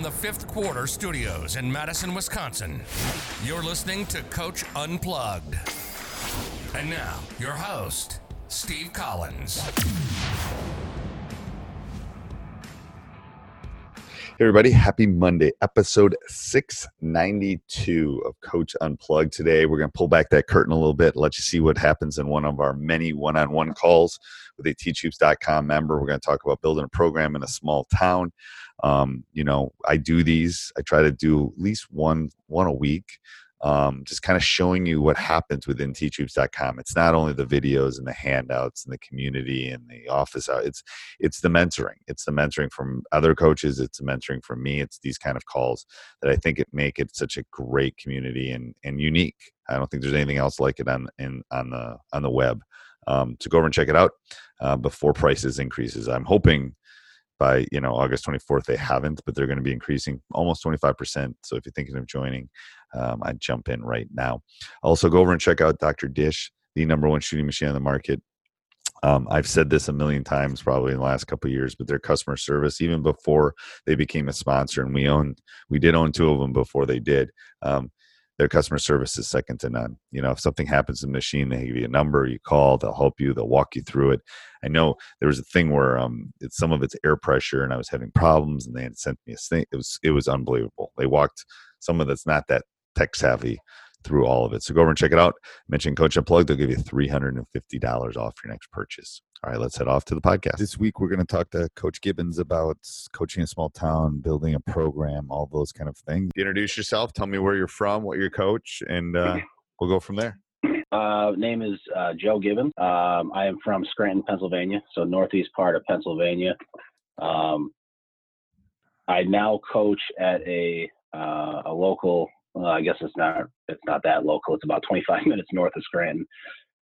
From the fifth quarter studios in Madison, Wisconsin, you're listening to Coach Unplugged. And now, your host, Steve Collins. Everybody, happy Monday, episode 692 of Coach Unplugged. Today, we're going to pull back that curtain a little bit, let you see what happens in one of our many one on one calls with a teachhoops.com member. We're going to talk about building a program in a small town. Um, you know, I do these, I try to do at least one one a week um, just kind of showing you what happens within teachhoops.com. It's not only the videos and the handouts and the community and the office. hour- It's it's the mentoring. It's the mentoring from other coaches. It's the mentoring from me. It's these kind of calls that I think it make it such a great community and and unique. I don't think there's anything else like it on in on the on the web. Um, so go over and check it out uh, before prices increases. I'm hoping by you know August 24th they haven't, but they're going to be increasing almost 25%. So if you're thinking of joining, um, I'd jump in right now. Also, go over and check out Dr. Dish, the number one shooting machine on the market. Um, I've said this a million times probably in the last couple years, but their customer service, even before they became a sponsor, and we owned, we did own two of them before they did. Um, their customer service is second to none. You know, if something happens to the machine, they give you a number, you call, they'll help you, they'll walk you through it. I know there was a thing where um, it's some of it's air pressure, and I was having problems, and they had sent me a thing. It was it was unbelievable. They walked someone that's not that tech savvy through all of it. So go over and check it out. Mention Coach Unplugged, they'll give you three hundred and fifty dollars off your next purchase. All right, let's head off to the podcast. This week we're going to talk to Coach Gibbons about coaching a small town, building a program, all those kind of things. Introduce yourself. Tell me where you're from, what your coach, and uh, we'll go from there. Uh, name is uh, Joe Gibbons. Um, I am from Scranton, Pennsylvania, so northeast part of Pennsylvania. Um, I now coach at a uh, a local. Well, I guess it's not it's not that local. It's about 25 minutes north of Scranton.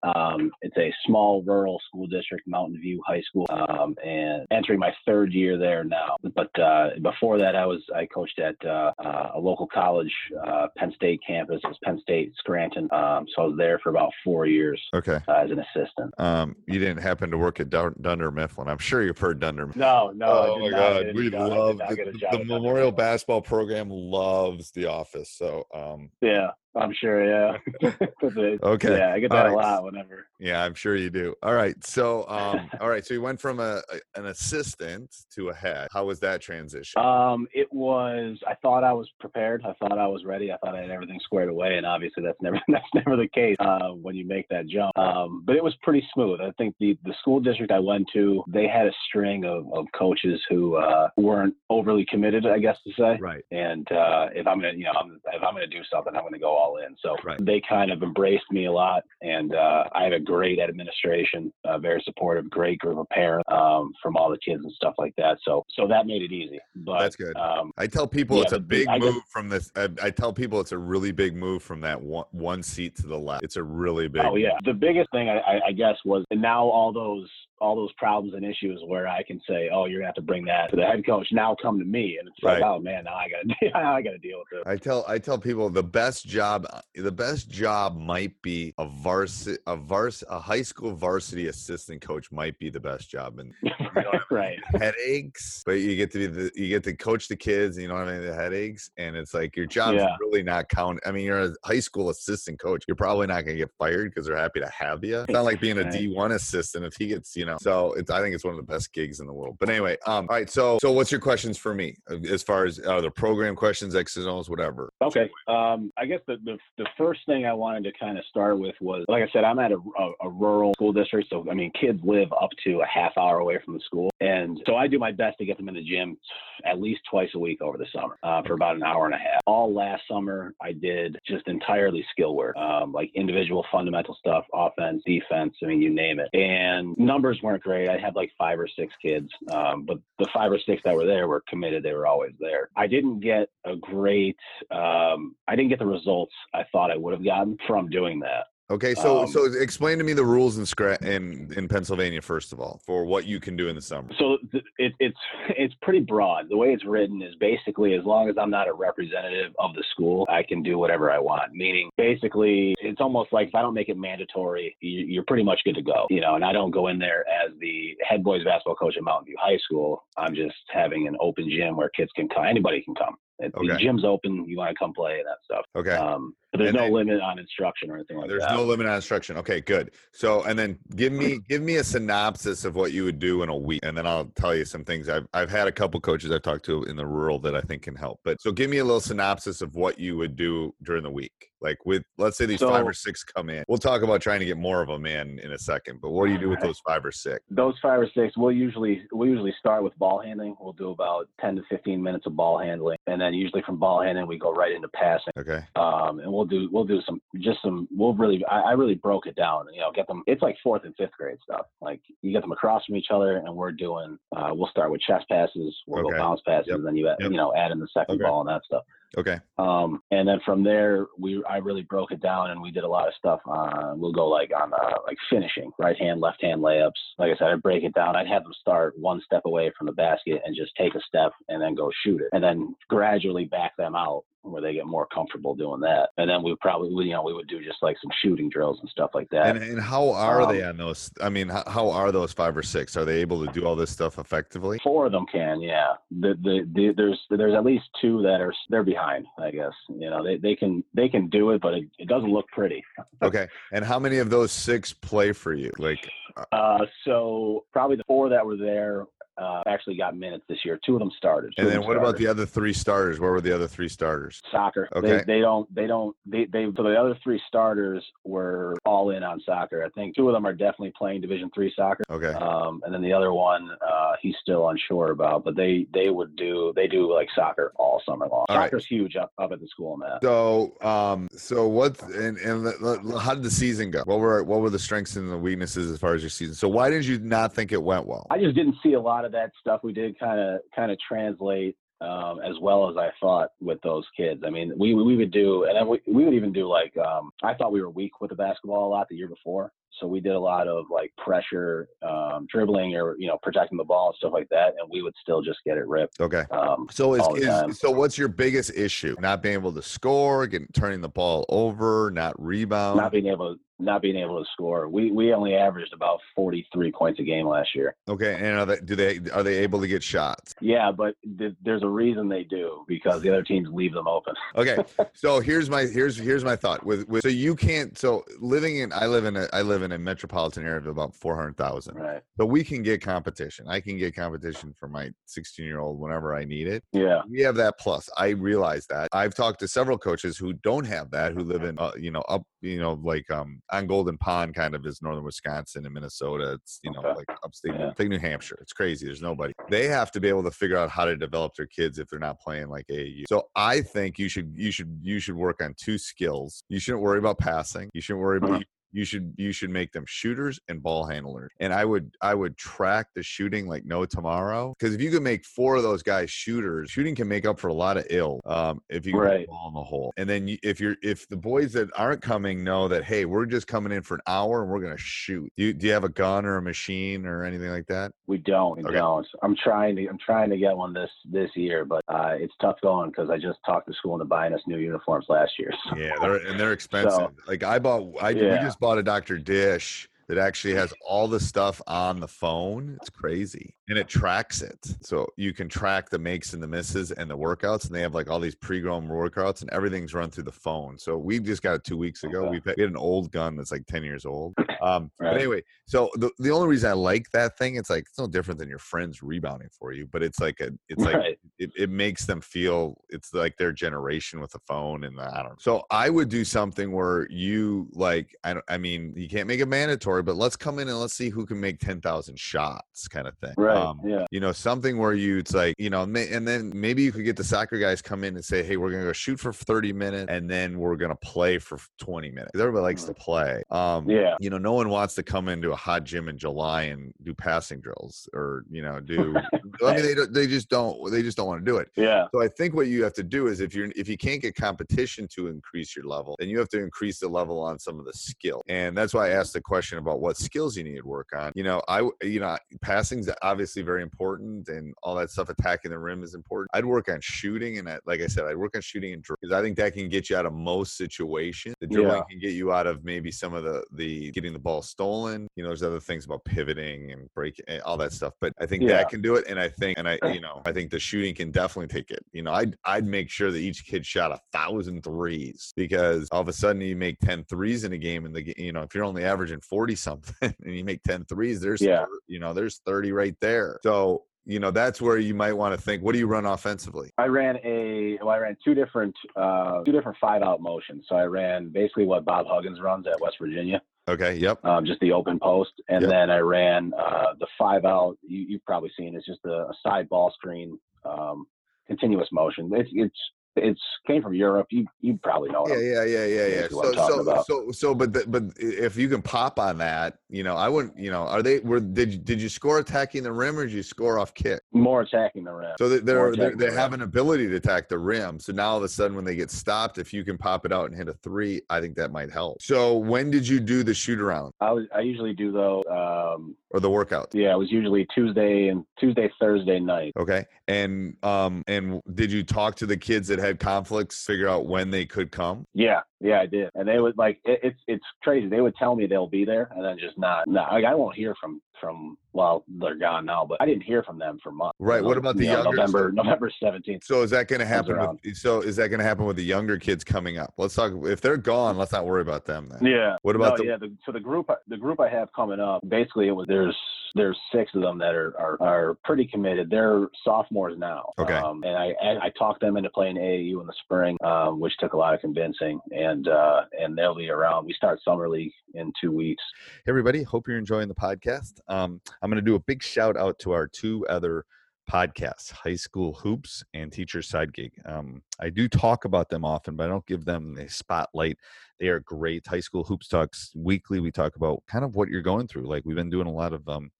Um, it's a small rural school district, Mountain View High School, um, and entering my third year there now. But uh, before that, I was I coached at uh, uh, a local college, uh, Penn State campus. It was Penn State Scranton. Um, so I was there for about four years Okay. uh, as an assistant. Um, you didn't happen to work at Dun- Dunder Mifflin. I'm sure you've heard Dunder Mifflin. No, no. I oh my. God, we love the, the job at Dunder Memorial Basketball Program loves The Office. So, um, Yeah, I'm sure. Yeah. Okay. Yeah, I get that All a lot whenever. yeah, I'm sure you do. All right. So, um, all right. So you went from a, a- an assistant to a head. How was that transition? Um, it was. I thought I was prepared. I thought I was ready. I thought I had everything squared away, and obviously that's never that's never the case uh, when you make that jump. Um, but it was pretty smooth. I think the the school district I went to, they had a string of, of coaches who uh, weren't overly committed, I guess to say. right. And uh, if I'm gonna, you know, I'm, if I'm gonna do something, I'm gonna go all all in. So Right. they kind of embraced me a lot, and uh, I have a great administration, uh, very supportive, great group of parents um, from all the kids and stuff like that. So so that made it easy. But That's good. Um, I tell people Yeah, it's a big- I guess- move from this. I, I tell people it's a really big move from that one, one seat to the left. It's a really big. Oh yeah, the biggest thing I, I, I guess was now all those all those problems and issues where I can say, oh, you're gonna have to bring that to the head coach. Now come to me, and it's like, oh man, now I gotta now I gotta deal with it. I tell I tell people the best job the best job might be a varsity a vars a high school varsity assistant coach might be the best job and right. headaches but you get to be the you get to coach the kids and you don't have any of the headaches and it's like your job's Yeah. really not count I mean you're a high school assistant coach you're probably not gonna get fired because they're happy to have you it's not like being a Right. D1 assistant if he gets you know so it's I think it's one of the best gigs in the world but anyway um all right so so what's your questions for me uh, as far as uh, the program questions X's and O's whatever Okay. Um, I guess the, the the first thing I wanted to kind of start with was, like I said, I'm at a, a, a rural school district, so I mean, kids live up to a half hour away from the school, and so I do my best to get them in the gym at least twice a week over the summer uh, for about an hour and a half. All last summer, I did just entirely skill work, um, like individual fundamental stuff, offense, defense. I mean, you name it. And numbers weren't great. I had like five or six kids, um, but the five or six that were there were committed. They were always there. I didn't get a great. Um, I didn't get the results I thought I would have gotten from doing that. Okay, so Um, so explain to me the rules in scra- in in Pennsylvania first of all for what you can do in the summer. So th- it, it's it's pretty broad. The way it's written is basically as long as I'm not a representative of the school, I can do whatever I want. Meaning, basically, it's almost like if I don't make it mandatory, you, you're pretty much good to go. You know, and I don't go in there as the head boys basketball coach at Mountain View High School. I'm just having an open gym where kids can come. Anybody can come. If The gym's open. You want to come play and that stuff. Okay, Um, but there's And no then- limit on instruction or anything like there's that. There's no limit on instruction. Okay, good. So and then give me give me a synopsis of what you would do in a week, and then I'll tell you some things. I've I've had a couple coaches I've talked to in the rural that I think can help. But so give me a little synopsis of what you would do during the week. Like with let's say these five or six come in. We'll talk about trying to get more of them in in a second. But what do you do with those five or six? those five or six we'll usually we'll usually start with ball handling we'll do about 10 to 15 minutes of ball handling and then usually from ball handling we go right into passing Okay. um, and we'll do we'll do some just some we'll really I, I really broke it down you know get them it's like fourth and fifth grade stuff like you get them across from each other and we're doing uh, we'll start with chest passes we'll Okay. go bounce passes Yep. and then you add, Yep. you know add in the second Okay. ball and that stuff Okay. um, and then from there, we I really broke it down, and we did a lot of stuff. Uh, we'll go like on uh, like finishing, right hand, left hand layups. Like I said, I'd break it down. I'd have them start one step away from the basket and just take a step and then go shoot it, and then gradually back them out where they get more comfortable doing that. And then we would probably, you know, we would do just like some shooting drills and stuff like that. And and how are Um, they on those? I mean, how, how are those five or six? Are they able to do all this stuff effectively? Four of them can, yeah. The, the the there's there's at least two that are they're behind. I guess you know they, they can they can do it, but it, it doesn't look pretty. Okay. And how many of those six play for you? Like, Uh, so probably the four that were there uh, actually got minutes this year. Two of them started. And then what about the other three starters? Where were the other three starters? soccer? Okay. They, they don't. They don't. They they. So the other three starters were all in on soccer. I think two of them are definitely playing Division three soccer. Okay. Um, and then the other one, uh, he's still unsure about. But they they would do they do like soccer all summer long. All right. Soccer's huge up, up at the school, man. So, um, so what? And and how did the season go? What were what were the strengths and the weaknesses as far as your season? So, why did you not think it went well? I just didn't see a lot of that stuff we did kind of kind of translate um, as well as I thought with those kids. I mean, we we would do, and then we, we would even do like um, I thought we were weak with the basketball a lot the year before, so we did a lot of like pressure, um, dribbling, or you know protecting the ball and stuff like that, and we would still just get it ripped. Okay. Um, So is, all the time. is so what's your biggest issue? Not being able to score, getting turning the ball over, not rebound. not being able not being able to score. We we only averaged about 43 points a game last year. okay, and are they, do they are they able to get shots? Yeah, but th- there's a reason they do because the other teams leave them open. Okay, so here's my here's here's my thought with, with so you can't so living in I live in a I live in a metropolitan area of about 400,000. Right. So we can get competition. I can get competition for my 16 year old whenever I need it. Yeah. We have that plus. I realize that. I've talked to several coaches who don't have that, who live in, uh, you know, up, you know, like um on Golden Pond, kind of is northern Wisconsin and Minnesota. It's you know Okay. like upstate, Yeah. like New Hampshire. It's crazy. There's nobody. They have to be able to figure out how to develop their kids if they're not playing like AAU. So I think you should you should you should work on two skills. You shouldn't worry about passing. You shouldn't worry about. You should you should make them shooters and ball handlers. And I would I would track the shooting like no tomorrow. Because if you can make four of those guys shooters, shooting can make up for a lot of ill. Um, if you put the ball in the hole. And then you, if you're if the boys that aren't coming know that hey, we're just coming in for an hour and we're gonna shoot. Do you do you have a gun or a machine or anything like that? We don't. We Okay. don't. I'm trying to. I'm trying to get one this this year, but uh, it's tough going because I just talked to school into buying us new uniforms last year. So. Yeah, they're and they're expensive. like I bought, I we Yeah. just bought a Dr. Dish that actually has all the stuff on the phone. It's crazy, and it tracks it, so you can track the makes and the misses and the workouts. And they have like all these pre-grown workouts, and everything's run through the phone. So we just got it two weeks ago. Okay. We've had, we had an old gun that's like ten years old. Um, But anyway, so the the only reason I like that thing, it's like it's no different than your friends rebounding for you, but it's like a, it's like Right. It, it makes them feel it's like their generation with the phone and the, I don't know. So I would do something where you like I don't I mean you can't make it mandatory, but let's come in and let's see who can make ten thousand shots kind of thing. Right. Um, yeah. you know something where you it's like you know and then maybe you could get the soccer guys come in and say hey we're gonna go shoot for 30 minutes and then we're gonna play for 20 minutes. everybody likes to play um Yeah. you know no one wants to come into a hot gym in july and do passing drills or you know do i mean they, they just don't they just don't want to do it Yeah. so I think what you have to do is if you're if you can't get competition to increase your level, then you have to increase the level on some of the skill. And that's why I asked the question about what skills you need to work on. You know, I you know passing's obviously very important and all that stuff. Attacking the rim is important. I'd work on shooting and I, like I said, I'd work on shooting and because I think that can get you out of most situations. The dribbling Yeah. can get you out of maybe some of the the getting the ball stolen. You know, there's other things about pivoting and breaking all that stuff. But I think Yeah. that can do it. And I think and I eh. you know I think the shooting can definitely take it. You know, I'd I'd make sure that each kid shot a thousand threes because all of a sudden you make 10 threes in a game and the you know if you're only averaging 40 something and you make 10 threes there's Yeah. you know there's 30 right there so you know that's where you might want to think what do you run offensively I ran a well, I ran two different uh, two different five out motions. So I ran basically what Bob Huggins runs at West Virginia, okay yep um, just the open post, and Yep. then I ran uh, the five out. You, you've probably seen it's just a, a side ball screen, um, continuous motion. It's it's it's came from Europe. You you probably know. yeah yeah yeah yeah yeah so so so so but the, but if you can pop on that you know i wouldn't you know are they were did you, did you score attacking the rim or did you score off kick More attacking the rim. So they- they're, they're, they have an ability to attack the rim. So now all of a sudden, when they get stopped, if you can pop it out and hit a three, I think that might help. So when did you do the shoot around I was I usually do though. Um, or the workout? yeah, it was usually Tuesday and Tuesday Thursday night. Okay. And um and did you talk to the kids that had conflicts, figure out when they could come? Yeah, yeah, I did. And they would like it, it's it's crazy. They would tell me they'll be there, and then just not. No, like, I won't hear from from. Well, they're gone now, but I didn't hear from them for months. Right, what about the You know, younger- November November seventeenth? So is that going to happen? With, so is that going to happen with the younger kids coming up? Let's talk. If they're gone, let's not worry about them then. Yeah. What about no, the- yeah? The, so the group the group I have coming up, basically, it was there's there's six of them that are are, are pretty committed. They're sophomores now. Okay. Um, and I and I talked them into playing AAU in the spring, um, which took a lot of convincing, and uh, and they'll be around. We start summer league in two weeks. Hey everybody, hope you're enjoying the podcast. Um, I'm going to do a big shout out to our two other podcasts, High School Hoops and Teacher Side Gig. Um, I do talk about them often, but I don't give them the spotlight. They are great. High School Hoops Talks weekly. We talk about kind of what you're going through. Like we've been doing a lot of um,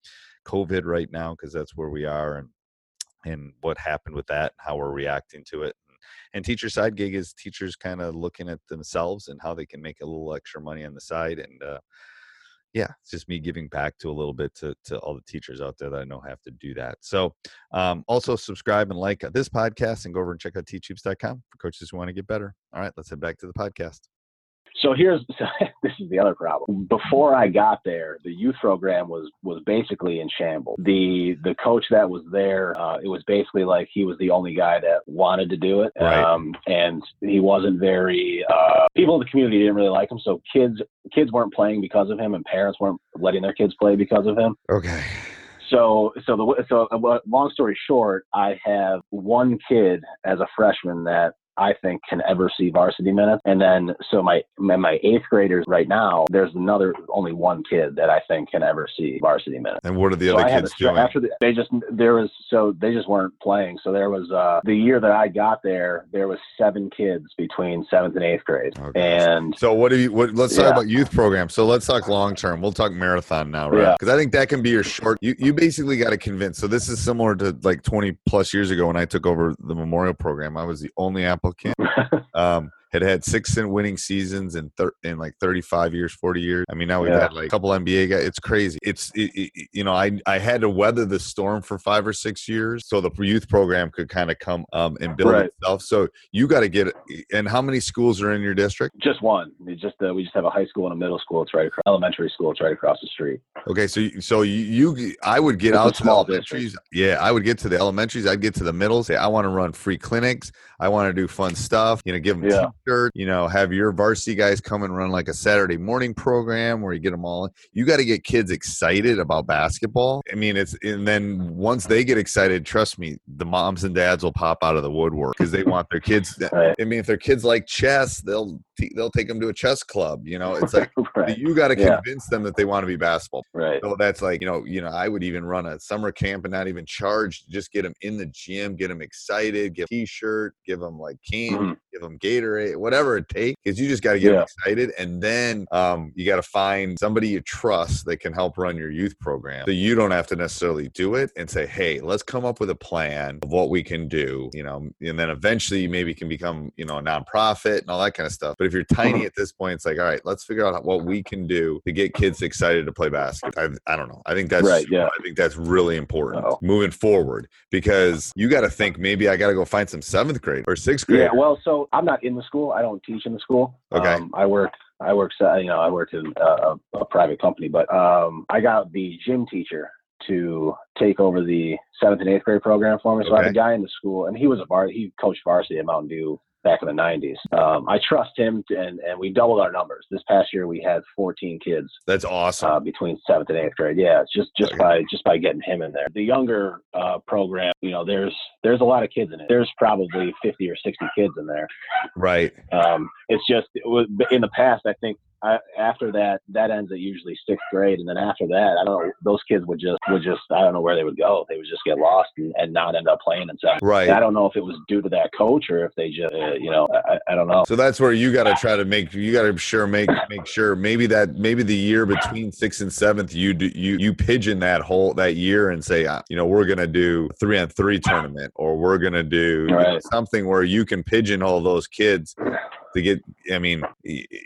COVID right now because that's where we are and and what happened with that and how we're reacting to it. And teacher side gig is teachers kind of looking at themselves and how they can make a little extra money on the side and uh, yeah, it's just me giving back to a little bit to, to all the teachers out there that I know have to do that. So um, also subscribe and like this podcast and go over and check out teachhoops.com for coaches who want to get better. All right, let's head back to the podcast. So here's so this is the other problem. Before I got there, the youth program was was basically in shambles. The the coach that was there, uh, it was basically like he was the only guy that wanted to do it, Right. um, and he wasn't very. Uh, people in the community didn't really like him, so kids kids weren't playing because of him, and parents weren't letting their kids play because of him. Okay. So, so the so uh, long story short, I have one kid as a freshman that I think can ever see varsity minutes, and then so my my, eighth graders right now, there's another only one kid that I think can ever see varsity minutes. And what are the So other I kids doing? after the, they just there was so they just weren't playing. So there was uh the year that I got there, there was seven kids between seventh and eighth grade, Okay. and So what do you? What, let's talk Yeah. about youth programs. So let's talk long term. We'll talk marathon now, right? Yeah. Because I think that can be your short. You you basically got to convince. So this is similar to like twenty plus years ago when I took over the memorial program. I was the only applicant. Um, had had six in winning seasons in thir- in like 35 years 40 years i mean now we've Yeah. had like a couple nba guys it's crazy it's it, it- you know i i had to weather the storm for five or six years so the youth program could kind of come um and build Right. itself so you got to get and how many schools are in your district just one. We just uh, we just have a high school and a middle school. It's right across elementary school. It's right across the street. Okay, so you- so you, you I would get It's out to the small elementaries. Yeah, I would get to the elementaries. I'd get to the middle. Say, I want to run free clinics. I want to do fun stuff. You know, give them Yeah. You know, have your varsity guys come and run like a Saturday morning program where you get them all. You got to get kids excited about basketball. I mean, it's and then once they get excited, trust me, the moms and dads will pop out of the woodwork because they want their kids. I mean, if their kids like chess, they'll t- they'll take them to a chess club. You know, it's like right, you got to Yeah. convince them that they want to be basketball right. so that's like, you know, you know, I would even run a summer camp and not even charge, just get them in the gym, get them excited, give t-shirt, give them like candy, Mhm. Give them Gatorade, whatever it takes. Cause you just got to get them excited. And then um, you got to find somebody you trust that can help run your youth program. So you don't have to necessarily do it and say, Hey, let's come up with a plan of what we can do, you know, and then eventually you maybe can become, you know, a nonprofit and all that kind of stuff. But if you're tiny at this point, it's like, all right, let's figure out what we can do to get kids excited to play basketball. I, I don't know. I think that's Right, yeah. I think that's really important Oh. moving forward because you got to think maybe I got to go find some seventh grade or sixth grade. Yeah, well, so I'm not in the school. I don't teach in the school. Okay. Um, I work. I work. uh, You know, I work in a, a, a private company, but um, I got the gym teacher to take over the seventh and eighth grade program for me. So I have Okay. a guy in the school, and he was a var. He coached varsity at Mountain View back in the 90s. Um, I trust him, to, and and we doubled our numbers. This past year, we had 14 kids That's awesome. uh, between seventh and eighth grade. Yeah, it's just just Okay. by just by getting him in there. The younger uh, program, you know, there's there's a lot of kids in it. There's probably 50 or 60 kids in there. right. Um, it's just it was, in the past. I think I, after that, that ends at usually sixth grade, and then after that, I don't know. Those kids would just would just I don't know where they would go. They would just get lost and, and not end up playing in seventh. Right. And I don't know if it was due to that coach or if they just uh, you know I, I don't know. So that's where you got to try to make you got to sure make make sure maybe that maybe the year between sixth and seventh you do, you you pigeon that whole that year and say uh, you know we're gonna do three on three tournament or we're gonna do you know, something where you can pigeonhole those kids to get i mean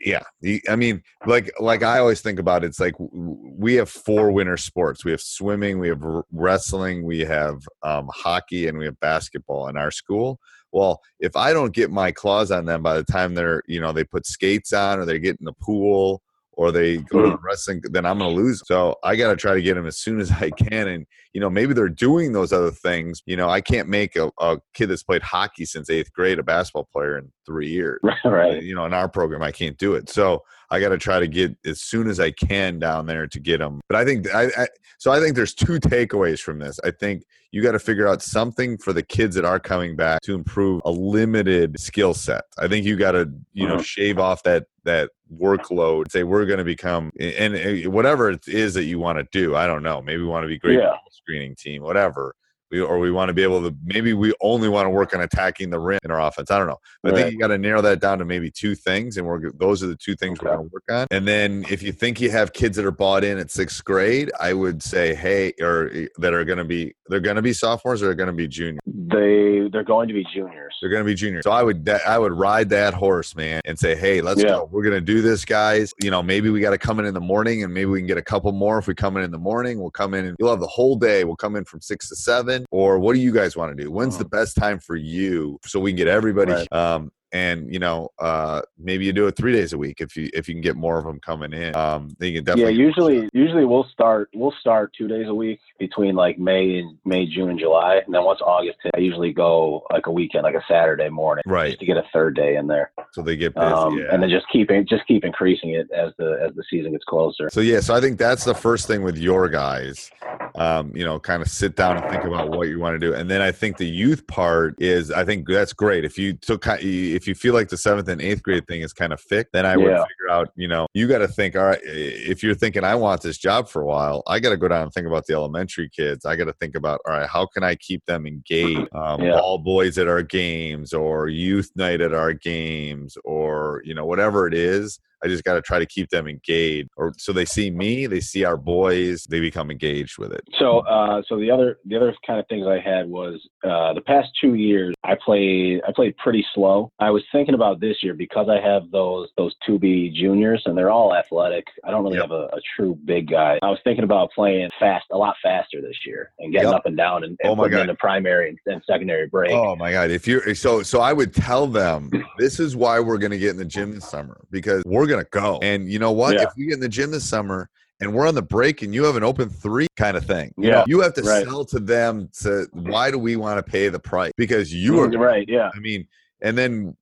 yeah i mean like like i always think about it, it's like we have four winter sports. We have swimming we have wrestling we have um, hockey and we have basketball in our school. Well if i don't get my claws on them by the time they're you know they put skates on or they get in the pool or they go to mm-hmm. the wrestling then i'm going to lose. So i got to try to get them as soon as i can and you know maybe they're doing those other things. You know i can't make a, a kid that's played hockey since eighth grade a basketball player in three years. Right. you know in our program i can't do it. So i got to try to get as soon as i can down there to get them but i think I, I so i think there's two takeaways from this i think you got to figure out something for the kids that are coming back to improve a limited skill set i think you got to you know Mhm. shave off that that workload say we're going to become and, and whatever it is that you want to do i don't know maybe we want to be great Yeah. screening team whatever we, or we want to be able to maybe we only want to work on attacking the rim in our offense i don't know but I think you got to narrow that down to maybe two things, and we're those are the two things we're going to work on. And then if you think you have kids that are bought in at sixth grade, I would say, hey, or eh, that are going to be they're going to be sophomores or they're going to be juniors. They they're going to be juniors. They're going to be juniors. So I would I would ride that horse, man, and say, hey, let's Yeah. go. We're going to do this, guys. You know, maybe we got to come in in the morning, and maybe we can get a couple more. If we come in in the morning, we'll come in and you'll have the whole day. We'll come in from six to seven. Or what do you guys want to do? When's the best time for you so we can get everybody? Right. Um, and you know, uh, maybe you do it three days a week if you if you can get more of them coming in. Um, then you can Yeah, usually usually we'll start we'll start two days a week between like May and May, June, and July, and then once August hits, I usually go like a weekend, like a Saturday morning, right. just to get a third day in there, So they get busy. um, yeah. and then just keep just keep increasing it as the as the season gets closer. So yeah, so I think that's the first thing with your guys. Um, you know, kind of sit down and think about what you want to do, and then I think the youth part is I think that's great. If you took ki- if you feel like the seventh and eighth grade thing is kind of fixed, then I would figure out. You know, you got to think. All right, if you're thinking I want this job for a while, I got to go down and think about the elementary kids. I got to think about all right, how can I keep them engaged? Um, Yeah. All boys at our games, or youth night at our games, or you know whatever it is. I just got to try to keep them engaged, or so they see me, they see our boys, they become engaged with it. So, uh, so the other the other kind of things I had was uh, the past two years I played I played pretty slow. I was thinking about this year because I have those those two B juniors and they're all athletic. I don't really Yep. have a, a true big guy. I was thinking about playing fast a lot faster this year and getting Yep. up and down and, and Oh my putting God. in the primary and, and secondary break. Oh my god! If you're so so, I would tell them this is why we're going to get in the gym this summer because we're going to go. And you know what? Yeah. If we get in the gym this summer and we're on the break and you have an open three kind of thing, you Yeah, know, you have to right. sell to them to why do we want to pay the price because you mm, are right, yeah. I mean, and then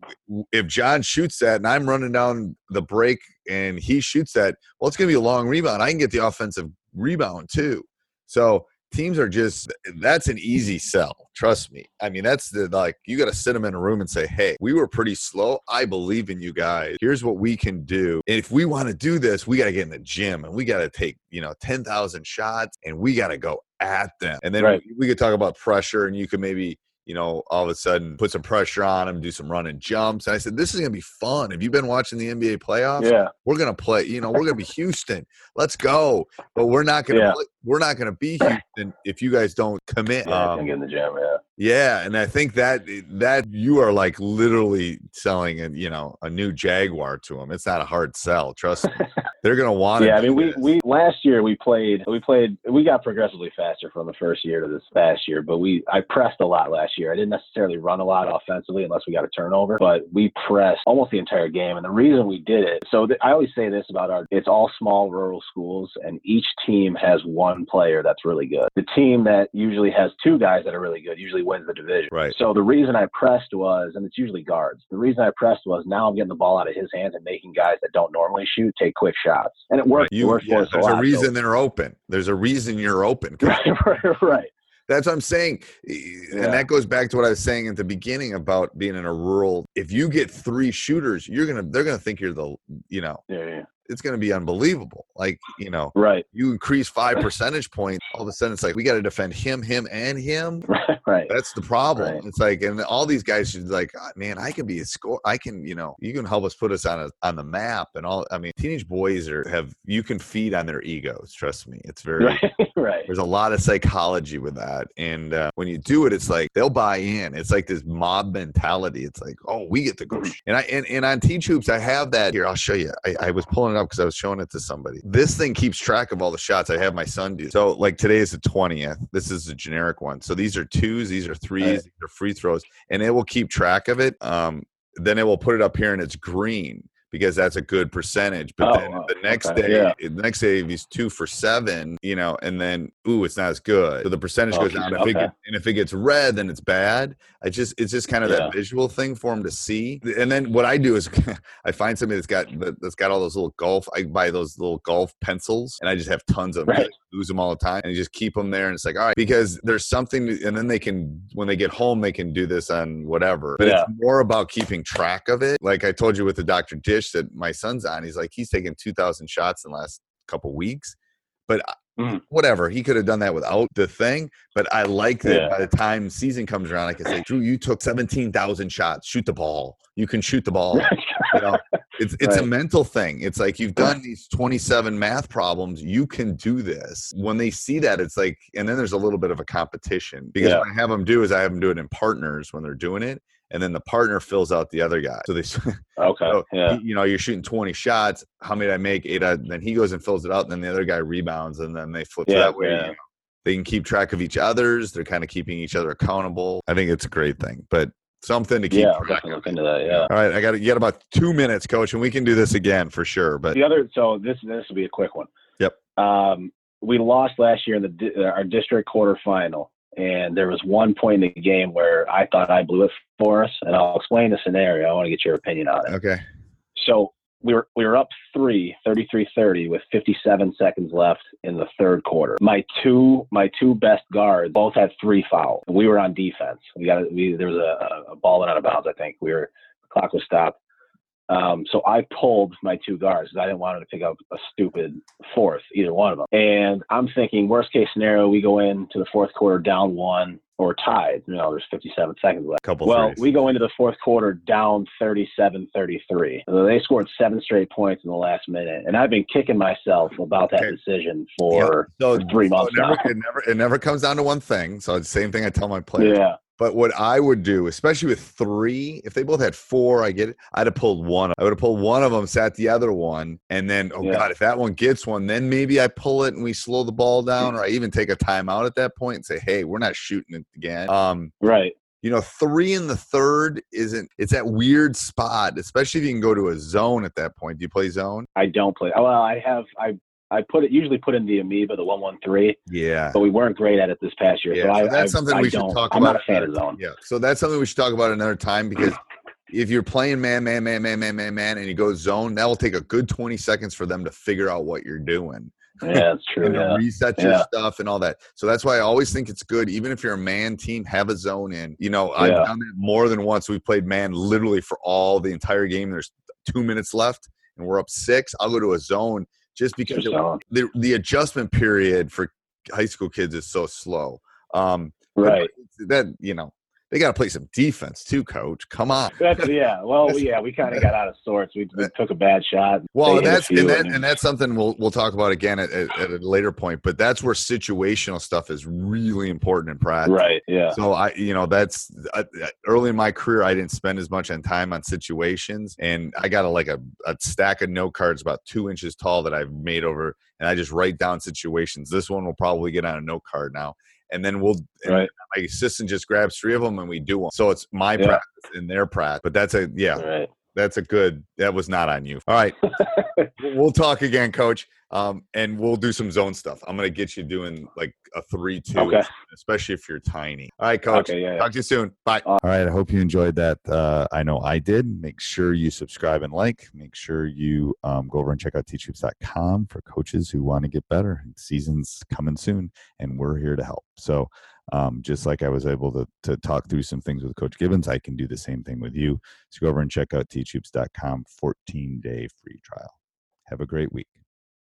if John shoots that and I'm running down the break and he shoots that, well, it's going to be a long rebound. I can get the offensive rebound too. So teams are just that's an easy sell. Trust me. I mean, that's the like you got to sit them in a room and say, "Hey, we were pretty slow. I believe in you guys. Here's what we can do. And if we want to do this, we got to get in the gym and we got to take you know ten thousand shots and we got to go at them. And then Right. we, we could talk about pressure and you could maybe you know, all of a sudden put some pressure on them, do some running jumps. And I said, this is going to be fun. Have you been watching the NBA playoffs? Yeah. We're going to play, you know, we're going to be Houston. Let's go. But we're not going to, Yeah. we're not going to be Houston if you guys don't commit. Yeah, Um, in the gym, yeah. Yeah, and I think that eh, that you are like literally selling a you know a new Jaguar to them. It's not a hard sell. Trust me, they're gonna want it. Yeah, I mean, we, we last year we played we played we got progressively faster from the first year to this past year, but we I pressed a lot last year. I didn't necessarily run a lot offensively unless we got a turnover, but we pressed almost the entire game. And the reason we did it, so th- I always say this about our, it's all small rural schools, and each team has one player that's really good. The team that usually has two guys that are really good usually wins the division. Right. So the reason I pressed was, and it's usually guards. The reason I pressed was now I'm getting the ball out of his hands and making guys that don't normally shoot take quick shots, and it worked. you, it worked yeah, for us a there's a reason So- they're open. There's a reason you're open. right, right, right. That's what I'm saying. Yeah. And that goes back to what I was saying at the beginning about being in a rural. If you get three shooters, you're gonna they're gonna think you're the you know, Yeah, yeah. It's gonna be unbelievable. Like, you know, Right, you increase five percentage points, all of a sudden it's like we gotta defend him, him, and him. right, right. That's the problem. Right. It's like, and all these guys should like, "Ah, man, I can be a score. I can, you know, you can help us put us on a on the map and all. I mean, teenage boys are have you can feed on their egos. Trust me, it's very. Right, right. There's a lot of psychology with that, and uh, when you do it, it's like they'll buy in. It's like this mob mentality. It's like, oh, we get to go. And I and, and on Teach Hoops, I have that here. I'll show you. I, I was pulling it up because I was showing it to somebody. This thing keeps track of all the shots. I have my son do. So like today is the twentieth. This is a generic one. So these are twos. These are threes. Right. These are free throws, and it will keep track of it. Um, then it will put it up here, and it's green because that's a good percentage. But Oh, then the uh, next Okay, day, yeah. the next day if he's two for seven, you know, and then ooh, it's not as good. So the percentage Oh, goes down. If okay. and if it gets red, then it's bad. I just it's just kind of Yeah. that visual thing for him to see. And then what I do is I find somebody that's got that- that's got all those little golf. I buy those little golf pencils, and I just have tons of them. Right. I lose them all the time, and you just keep them there. And it's like all right, because there's something, and then they can when they get home they can do this on whatever. But Yeah. it's more about keeping track of it. Like I told you with the Dr. Dish that my son's on. He's like he's taken two thousand shots in the last couple weeks, but. Mhm. Whatever he could have done that without the thing, but I like that Yeah. by the time season comes around, I can say, Drew, you took seventeen thousand shots. Shoot the ball. You can shoot the ball. You know, it's it's a mental thing. It's like you've done these 27 math problems. You can do this. When they see that, it's like, and then there's a little bit of a competition because Yeah. what I have them do is I have them do it in partners when they're doing it, and then the partner fills out the other guy. So they, Okay, so, yeah. you know, you're shooting 20 shots. How many did I make? Eight. Then he goes and fills it out, and then the other guy rebounds, and then they flip. so Yeah, that way, yeah. you know, they can keep track of each other's. They're kind of keeping each other accountable. I think it's a great thing. But something to keep yeah, track of. look into that. Yeah. All right, I got you got about two minutes, coach, and we can do this again for sure. But The other, so this this will be a quick one. Yep. Um, we lost last year in the uh, our district quarterfinal, and there was one point in the game where I thought I blew it for us, and I'll explain the scenario. I want to get your opinion on it. okay, So we were we were up three, 33-30 with 57 seconds left in the third quarter. My two my two best guards both had three fouls. We were on defense. We got we there was a, a ball went out of bounds. I think we were the clock was stopped. Um, so I pulled my two guards because I didn't want them to pick up a stupid fourth, either one of them. And I'm thinking, worst case scenario, we go into the fourth quarter down one or tied. You know, there's 57 seconds left. couple. Well, threes. we go into the fourth quarter down 37-33. So they scored seven straight points in the last minute, and I've been kicking myself about that Okay. decision for, so, for three so months it never, now. it never it never comes down to one thing. So it's the same thing I tell my players. Yeah, But what I would do, especially with three, if they both had four, I get it. I'd have pulled one. I would have pulled one of them, sat the other one, and then oh Yeah. god, if that one gets one, then maybe I pull it and we slow the ball down, or I even take a timeout at that point and say, hey, we're not shooting it again. Um, right. you know, three in the third isn't. It's that weird spot, especially if you can go to a zone at that point. Do you play zone? I don't play. Well, I have. I I put it usually put in the amoeba, the one one three, Yeah. but we weren't great at it this past year. Yeah, so, so I, that's I, something I we should talk I'm about. not a fan of zone. Yeah, so that's something we should talk about another time because if you're playing man, man, man, man, man, man, man, and you go zone, that will take a good 20 seconds for them to figure out what you're doing Yeah, that's true. and Yeah. reset your Yeah. stuff and all that. So that's why I always think it's good, even if you're a man team, have a zone in. You know, I've done that more than once. We played man literally for all the entire game. There's two minutes left and we're up six. I'll go to a zone just because it- the the adjustment period for high school kids is so slow. Um, Right. That you know they got to play some defense too, coach. Come on. That's yeah. Well, yeah, we kind of got out of sorts. We, we took a bad shot. Well, and that's and, that, and that's something we'll we'll talk about again at, at, at a later point. But that's where situational stuff is really important in practice. right. Yeah. So I, you know, that's uh, uh, early in my career. I didn't spend as much on time on situations, and I got a, like a, a stack of note cards about two inches tall that I've made over, and I just write down situations. This one will probably get on a note card now, and then we'll. and Right. My assistant just grabs three of them and we do one. So it's my Yeah. practice and their practice. But that's a yeah, Right. that's a good. That was not on you. All right, we'll talk again, coach. Um, and we'll do some zone stuff. I'm gonna get you doing like a three-two, Okay. especially if you're tiny. All right, coach. Okay. Yeah. yeah. Talk to you soon. Bye. All right. I hope you enjoyed that. Uh, I know I did. Make sure you subscribe and like. Make sure you um, go over and check out teachhoops.com for coaches who want to get better. Season's coming soon, and we're here to help. So, um, just like I was able to, to talk through some things with Coach Gibbons, I can do the same thing with you. So, go over and check out teachhoops.com 14 day free trial. Have a great week.